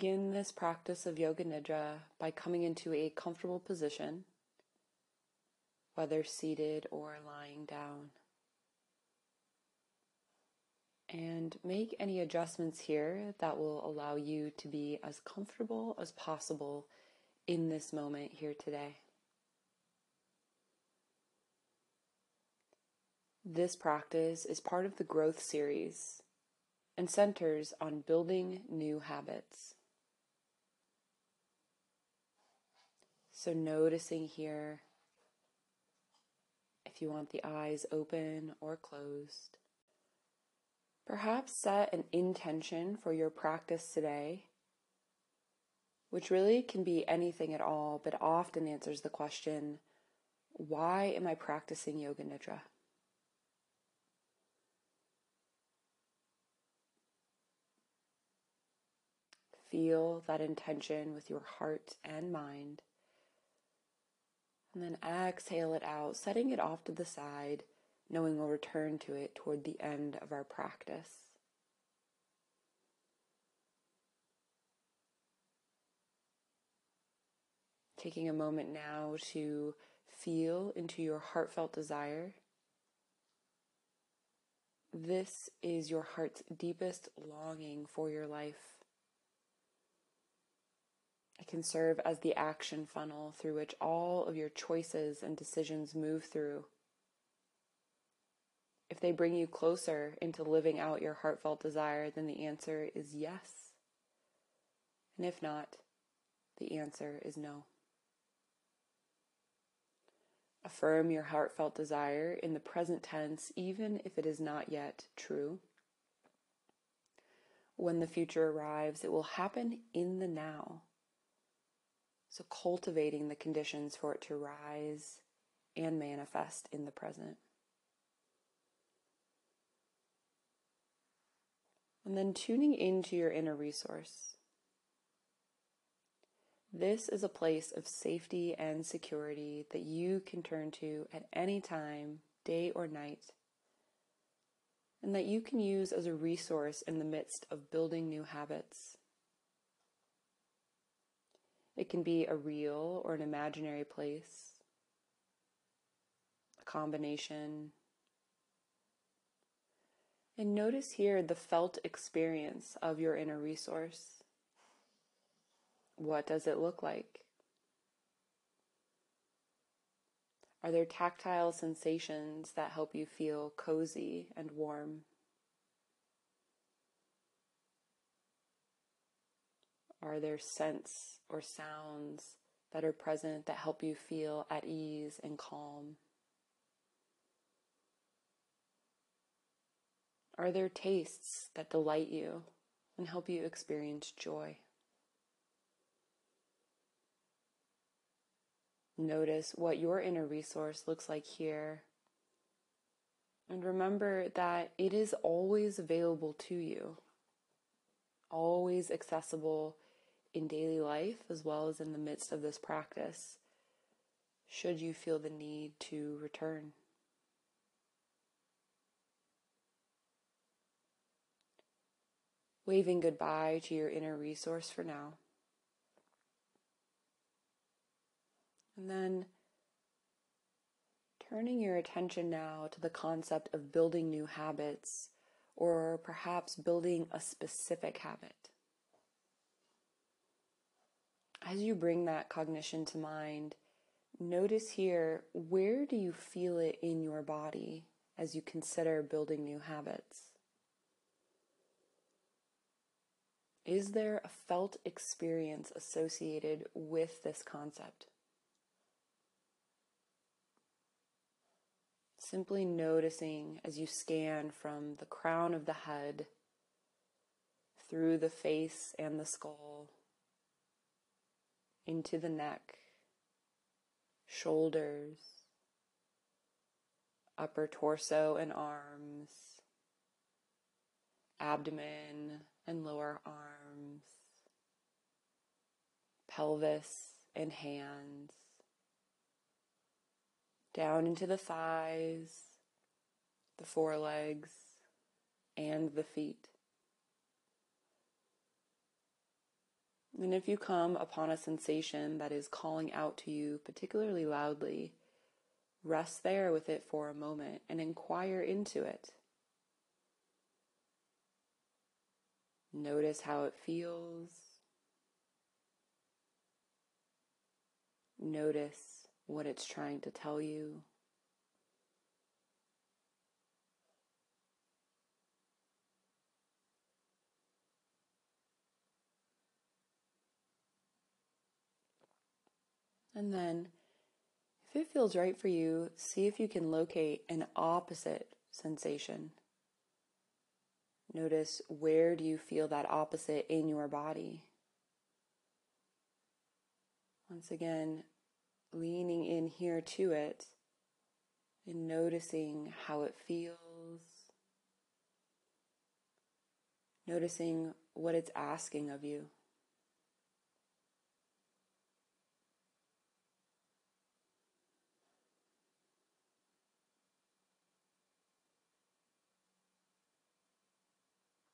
begin this practice of Yoga Nidra by coming into a comfortable position, whether seated or lying down. And make any adjustments here that will allow you to be as comfortable as possible in this moment here today. This practice is part of the growth series and centers on building new habits. So, noticing here if you want the eyes open or closed. Perhaps set an intention for your practice today, which really can be anything at all, but often answers the question why am I practicing Yoga Nidra? Feel that intention with your heart and mind. And then exhale it out, setting it off to the side, knowing we'll return to it toward the end of our practice. Taking a moment now to feel into your heartfelt desire. This is your heart's deepest longing for your life. It can serve as the action funnel through which all of your choices and decisions move through. If they bring you closer into living out your heartfelt desire, then the answer is yes. And if not, the answer is no. Affirm your heartfelt desire in the present tense, even if it is not yet true. When the future arrives, it will happen in the now. So, cultivating the conditions for it to rise and manifest in the present. And then tuning into your inner resource. This is a place of safety and security that you can turn to at any time, day or night, and that you can use as a resource in the midst of building new habits. It can be a real or an imaginary place, a combination. And notice here the felt experience of your inner resource. What does it look like? Are there tactile sensations that help you feel cozy and warm? Are there scents or sounds that are present that help you feel at ease and calm? Are there tastes that delight you and help you experience joy? Notice what your inner resource looks like here. And remember that it is always available to you, always accessible in daily life as well as in the midst of this practice, should you feel the need to return. Waving goodbye to your inner resource for now. And then turning your attention now to the concept of building new habits or perhaps building a specific habit as you bring that cognition to mind, notice here where do you feel it in your body as you consider building new habits? Is there a felt experience associated with this concept? Simply noticing as you scan from the crown of the head through the face and the skull into the neck, shoulders, upper torso and arms, abdomen and lower arms, pelvis and hands, down into the thighs, the forelegs, and the feet. And if you come upon a sensation that is calling out to you particularly loudly, rest there with it for a moment and inquire into it. Notice how it feels. Notice what it's trying to tell you. And then, if it feels right for you, see if you can locate an opposite sensation. Notice where do you feel that opposite in your body. Once again, leaning in here to it and noticing how it feels. Noticing what it's asking of you.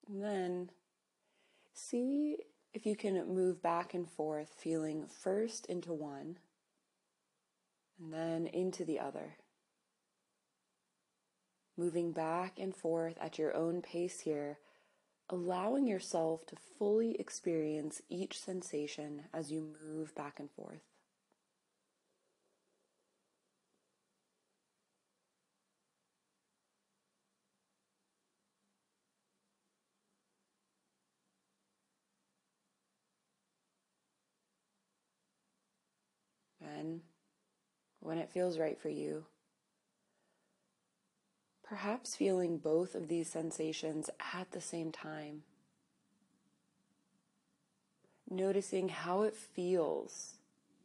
And then see if you can move back and forth, feeling first into one and then into the other. Moving back and forth at your own pace here, allowing yourself to fully experience each sensation as you move back and forth. And when it feels right for you, perhaps feeling both of these sensations at the same time. Noticing how it feels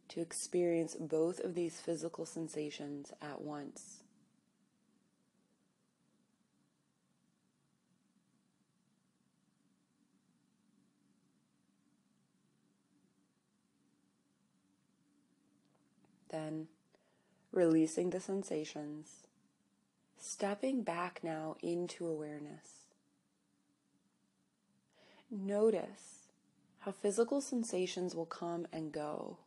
to experience both of these physical sensations at once. Then releasing the sensations, stepping back now into awareness. Notice how physical sensations will come and go.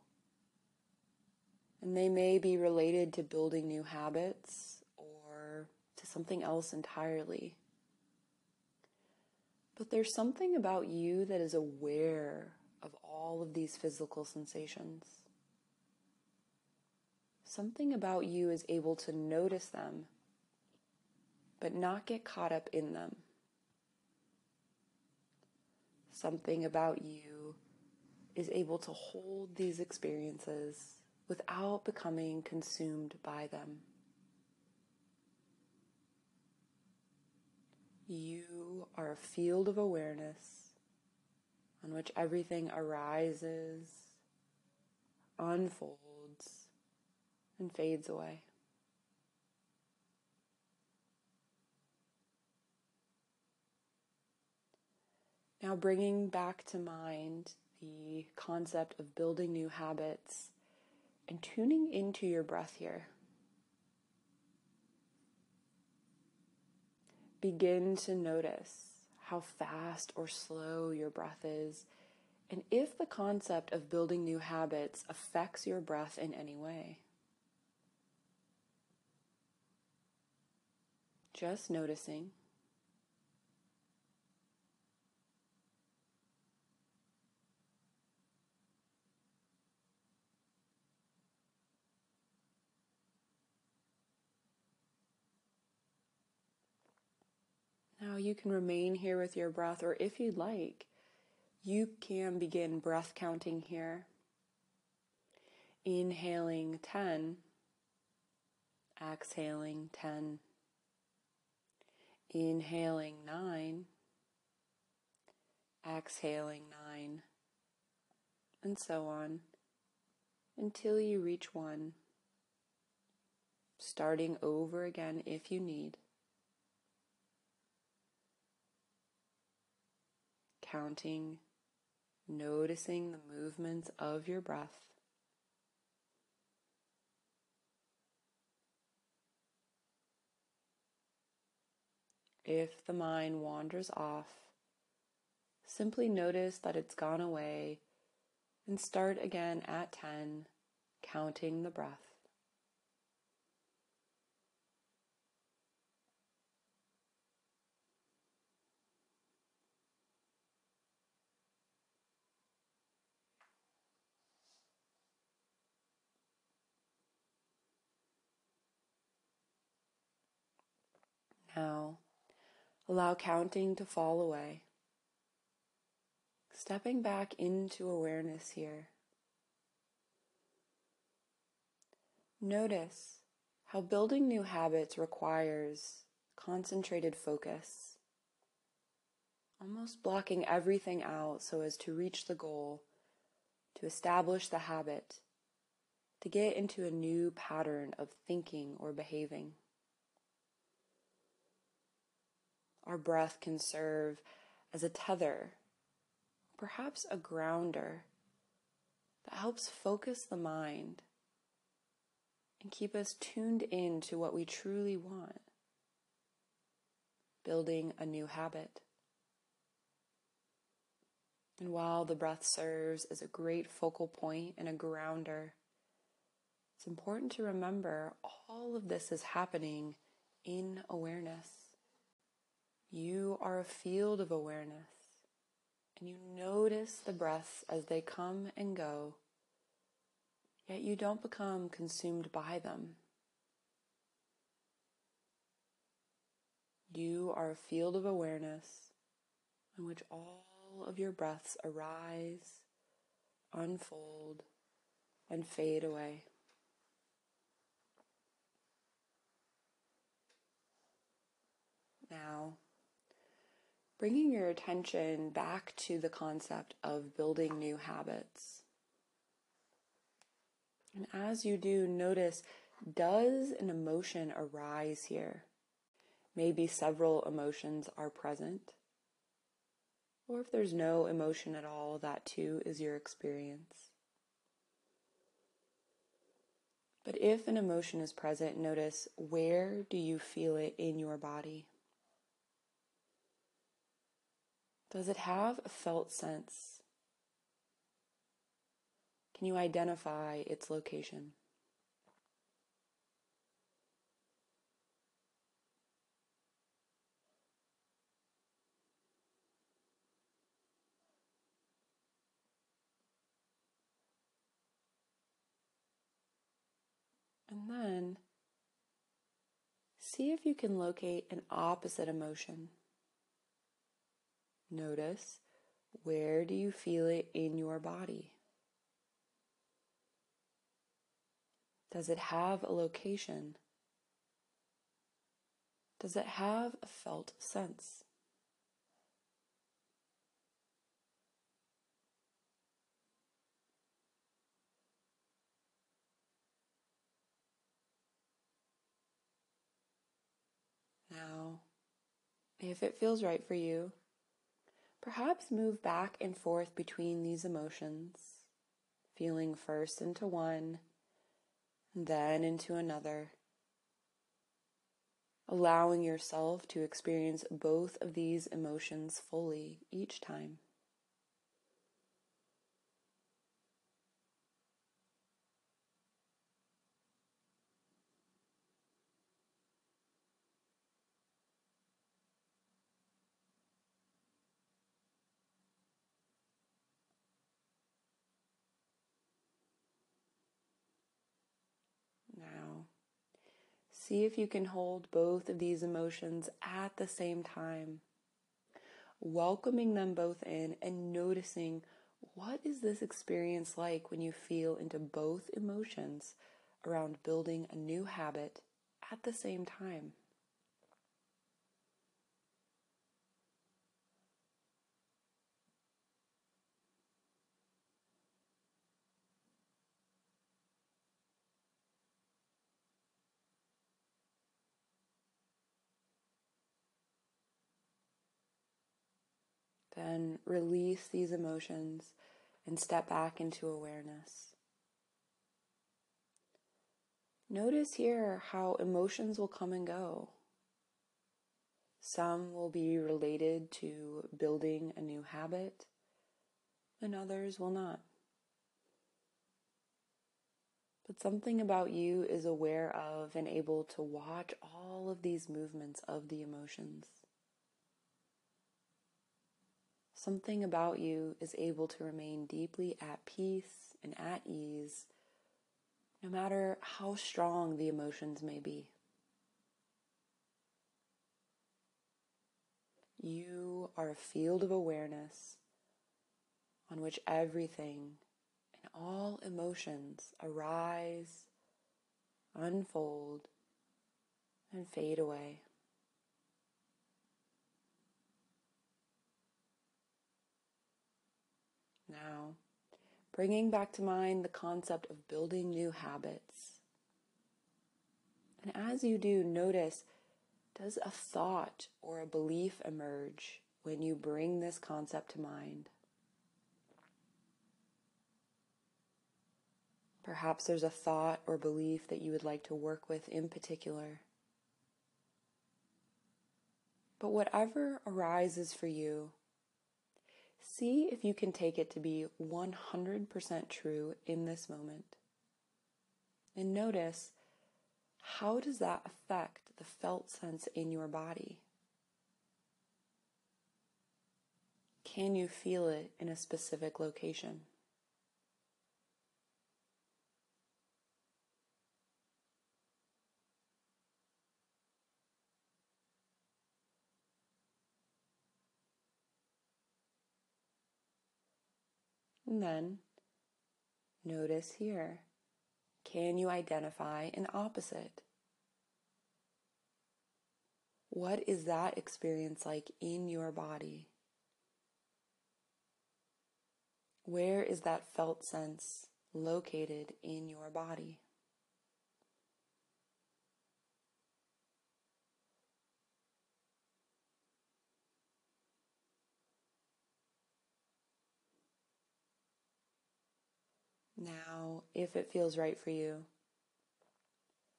And they may be related to building new habits or to something else entirely. But there's something about you that is aware of all of these physical sensations. Something about you is able to notice them, but not get caught up in them. Something about you is able to hold these experiences without becoming consumed by them. You are a field of awareness on which everything arises, unfolds and fades away. Now, bringing back to mind the concept of building new habits and tuning into your breath here. Begin to notice how fast or slow your breath is, and if the concept of building new habits affects your breath in any way. Just noticing. Now you can remain here with your breath, or if you'd like, you can begin breath counting here. Inhaling 10, exhaling 10. Inhaling nine, exhaling nine, and so on until you reach one. Starting over again if you need. Counting, noticing the movements of your breath. If the mind wanders off, simply notice that it's gone away And start again at 10, counting the breath. Now, allow counting to fall away. Stepping back into awareness here. Notice how building new habits requires concentrated focus, almost blocking everything out so as to reach the goal, to establish the habit, to get into a new pattern of thinking or behaving. Our breath can serve as a tether, perhaps a grounder that helps focus the mind and keep us tuned in to what we truly want, building a new habit. And while the breath serves as a great focal point and a grounder, it's important to remember all of this is happening in awareness. You are a field of awareness, and you notice the breaths as they come and go, yet you don't become consumed by them. You are a field of awareness in which all of your breaths arise, unfold, and fade away. Now, bringing your attention back to the concept of building new habits. And as you do, notice does an emotion arise here? Maybe several emotions are present. Or if there's no emotion at all, that too is your experience. But if an emotion is present, notice where do you feel it in your body? Does it have a felt sense? Can you identify its location? And then see if you can locate an opposite emotion. Notice where do you feel it in your body? Does it have a location? Does it have a felt sense? Now, if it feels right for you, Perhaps move back and forth between these emotions, feeling first into one, then into another, allowing yourself to experience both of these emotions fully each time. See if you can hold both of these emotions at the same time, welcoming them both in and noticing what is this experience like when you feel into both emotions around building a new habit at the same time. Then release these emotions and step back into awareness. Notice here how emotions will come and go. Some will be related to building a new habit, and others will not. but something about you is aware of and able to watch all of these movements of the emotions. Something about you is able to remain deeply at peace and at ease, no matter how strong the emotions may be. You are a field of awareness on which everything and all emotions arise, unfold, and fade away. Now, bringing back to mind the concept of building new habits. And as you do, notice does a thought or a belief emerge when you bring this concept to mind? Perhaps there's a thought or belief that you would like to work with in particular. But whatever arises for you, see if you can take it to be 100% true in this moment. And notice how does that affect the felt sense in your body? Can you feel it in a specific location? And then notice here. Can you identify an opposite? What is that experience like in your body? Where is that felt sense located in your body? Now, if it feels right for you,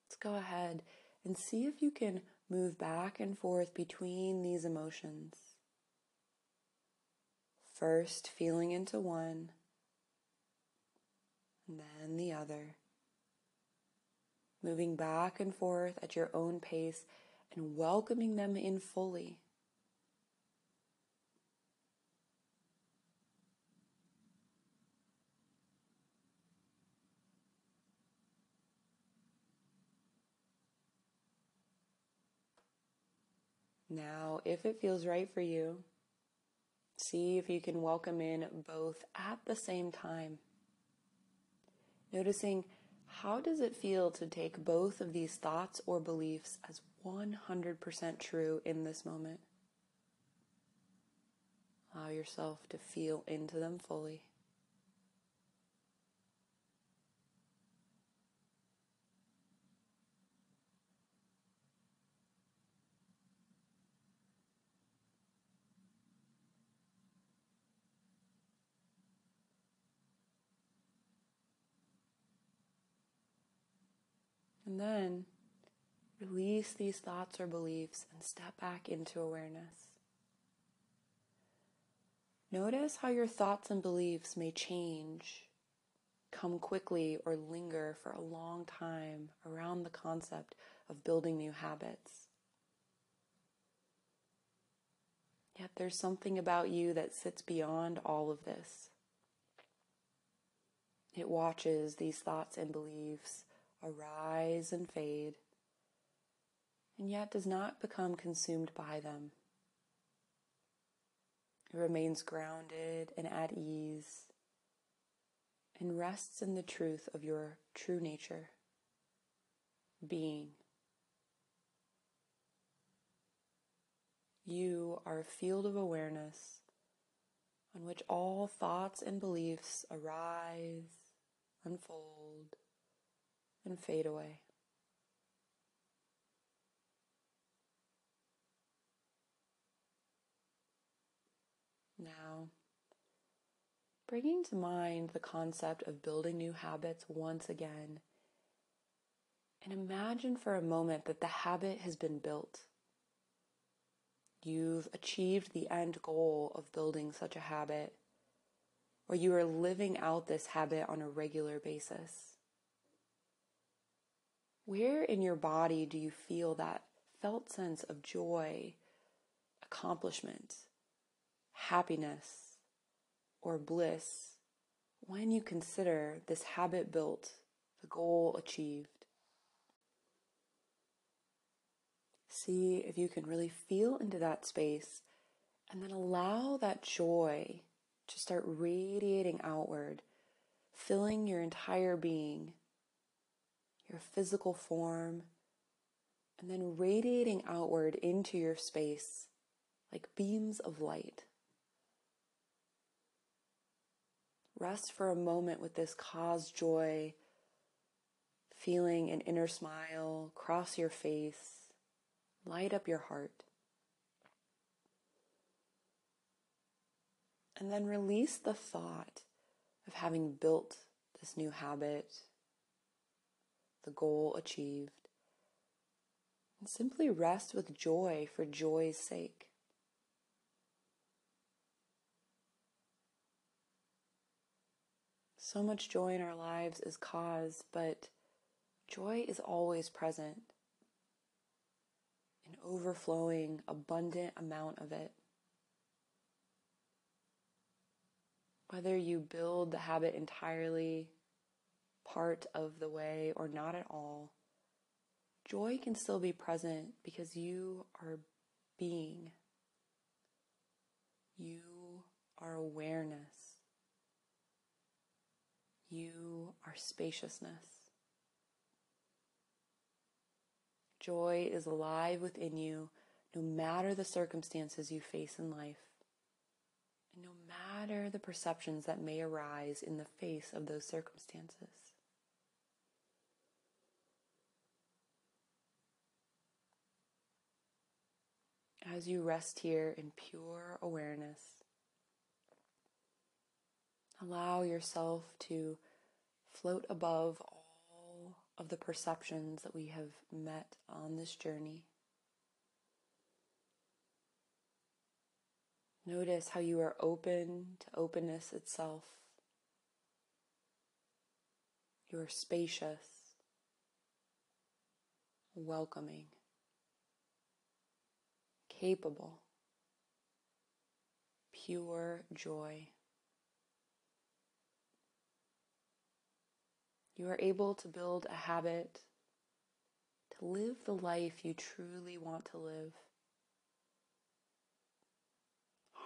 let's go ahead and see if you can move back and forth between these emotions. First, feeling into one, and then the other. Moving back and forth at your own pace and welcoming them in fully. Now, if it feels right for you, see if you can welcome in both at the same time. Noticing how does it feel to take both of these thoughts or beliefs as 100% true in this moment? Allow yourself to feel into them fully. And then release these thoughts or beliefs and step back into awareness. Notice how your thoughts and beliefs may change, come quickly, or linger for a long time around the concept of building new habits. Yet there's something about you that sits beyond all of this. It watches these thoughts and beliefs arise and fade, and yet does not become consumed by them. It remains grounded and at ease and rests in the truth of your true nature, being. You are a field of awareness on which all thoughts and beliefs arise, unfold, and fade away. Now, bringing to mind the concept of building new habits once again, and imagine for a moment that the habit has been built. You've achieved the end goal of building such a habit, or you are living out this habit on a regular basis. Where in your body do you feel that felt sense of joy, accomplishment, happiness, or bliss when you consider this habit built, the goal achieved? See if you can really feel into that space and then allow that joy to start radiating outward, filling your entire being, your physical form, and then radiating outward into your space like beams of light. Rest for a moment with this cause joy, feeling an inner smile cross your face, light up your heart. And then release the thought of having built this new habit, the goal achieved. And simply rest with joy for joy's sake. So much joy in our lives is caused, but joy is always present, an overflowing, abundant amount of it. Whether you build the habit entirely, part of the way, or not at all, joy can still be present because you are being. You are awareness. You are spaciousness. Joy is alive within you no matter the circumstances you face in life and no matter the perceptions that may arise in the face of those circumstances. As you rest here in pure awareness, allow yourself to float above all of the perceptions that we have met on this journey. Notice how you are open to openness itself. You are spacious, welcoming, capable, pure joy. You are able to build a habit to live the life you truly want to live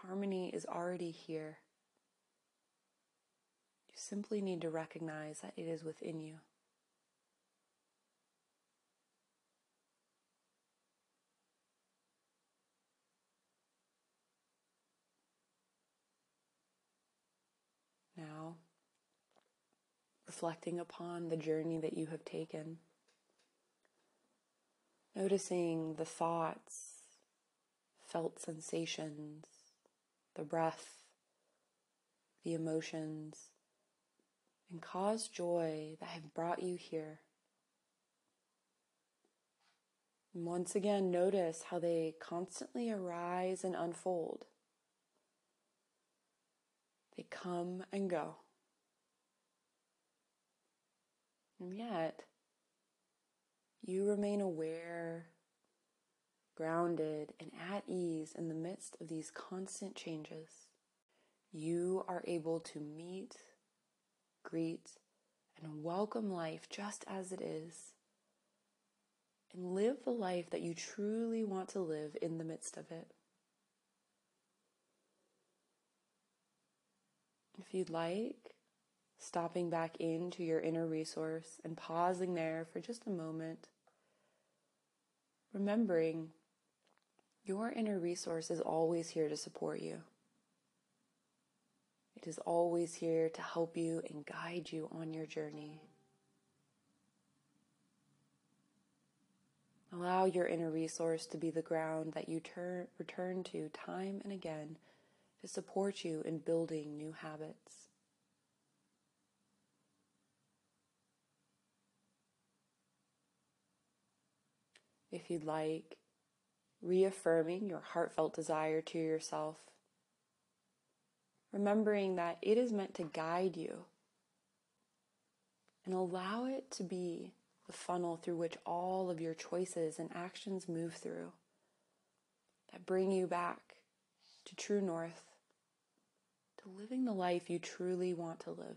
harmony is already here. You simply need to recognize that it is within you. Now, reflecting upon the journey that you have taken, noticing the thoughts, felt sensations, the breath, the emotions, and cause joy that have brought you here. And once again, notice how they constantly arise and unfold. They come and go. And yet, you remain aware grounded, and at ease in the midst of these constant changes, you are able to meet, greet, and welcome life just as it is, and live the life that you truly want to live in the midst of it. If you'd like, stopping back into your inner resource and pausing there for just a moment, remembering your inner resource is always here to support you. It is always here to help you and guide you on your journey. Allow your inner resource to be the ground that you turn, return to time and again to support you in building new habits. If you'd like, reaffirming your heartfelt desire to yourself, remembering that it is meant to guide you and allow it to be the funnel through which all of your choices and actions move through that bring you back to true north, to living the life you truly want to live.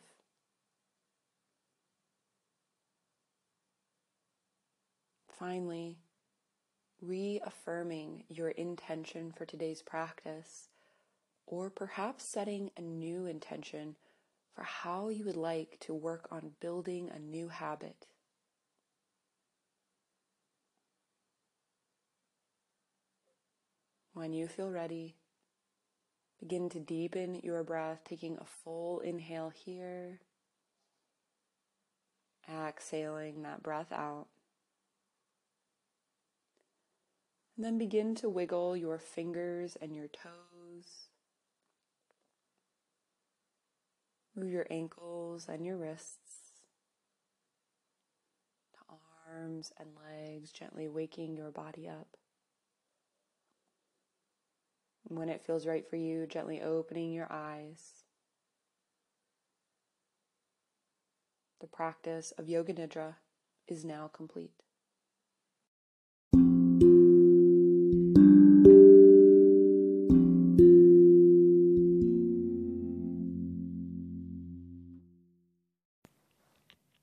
Finally, reaffirming your intention for today's practice, or perhaps setting a new intention for how you would like to work on building a new habit. When you feel ready, begin to deepen your breath, taking a full inhale here, exhaling that breath out. And then begin to wiggle your fingers and your toes. Move your ankles and your wrists, the arms and legs, gently waking your body up. And when it feels right for you, gently opening your eyes. The practice of Yoga Nidra is now complete.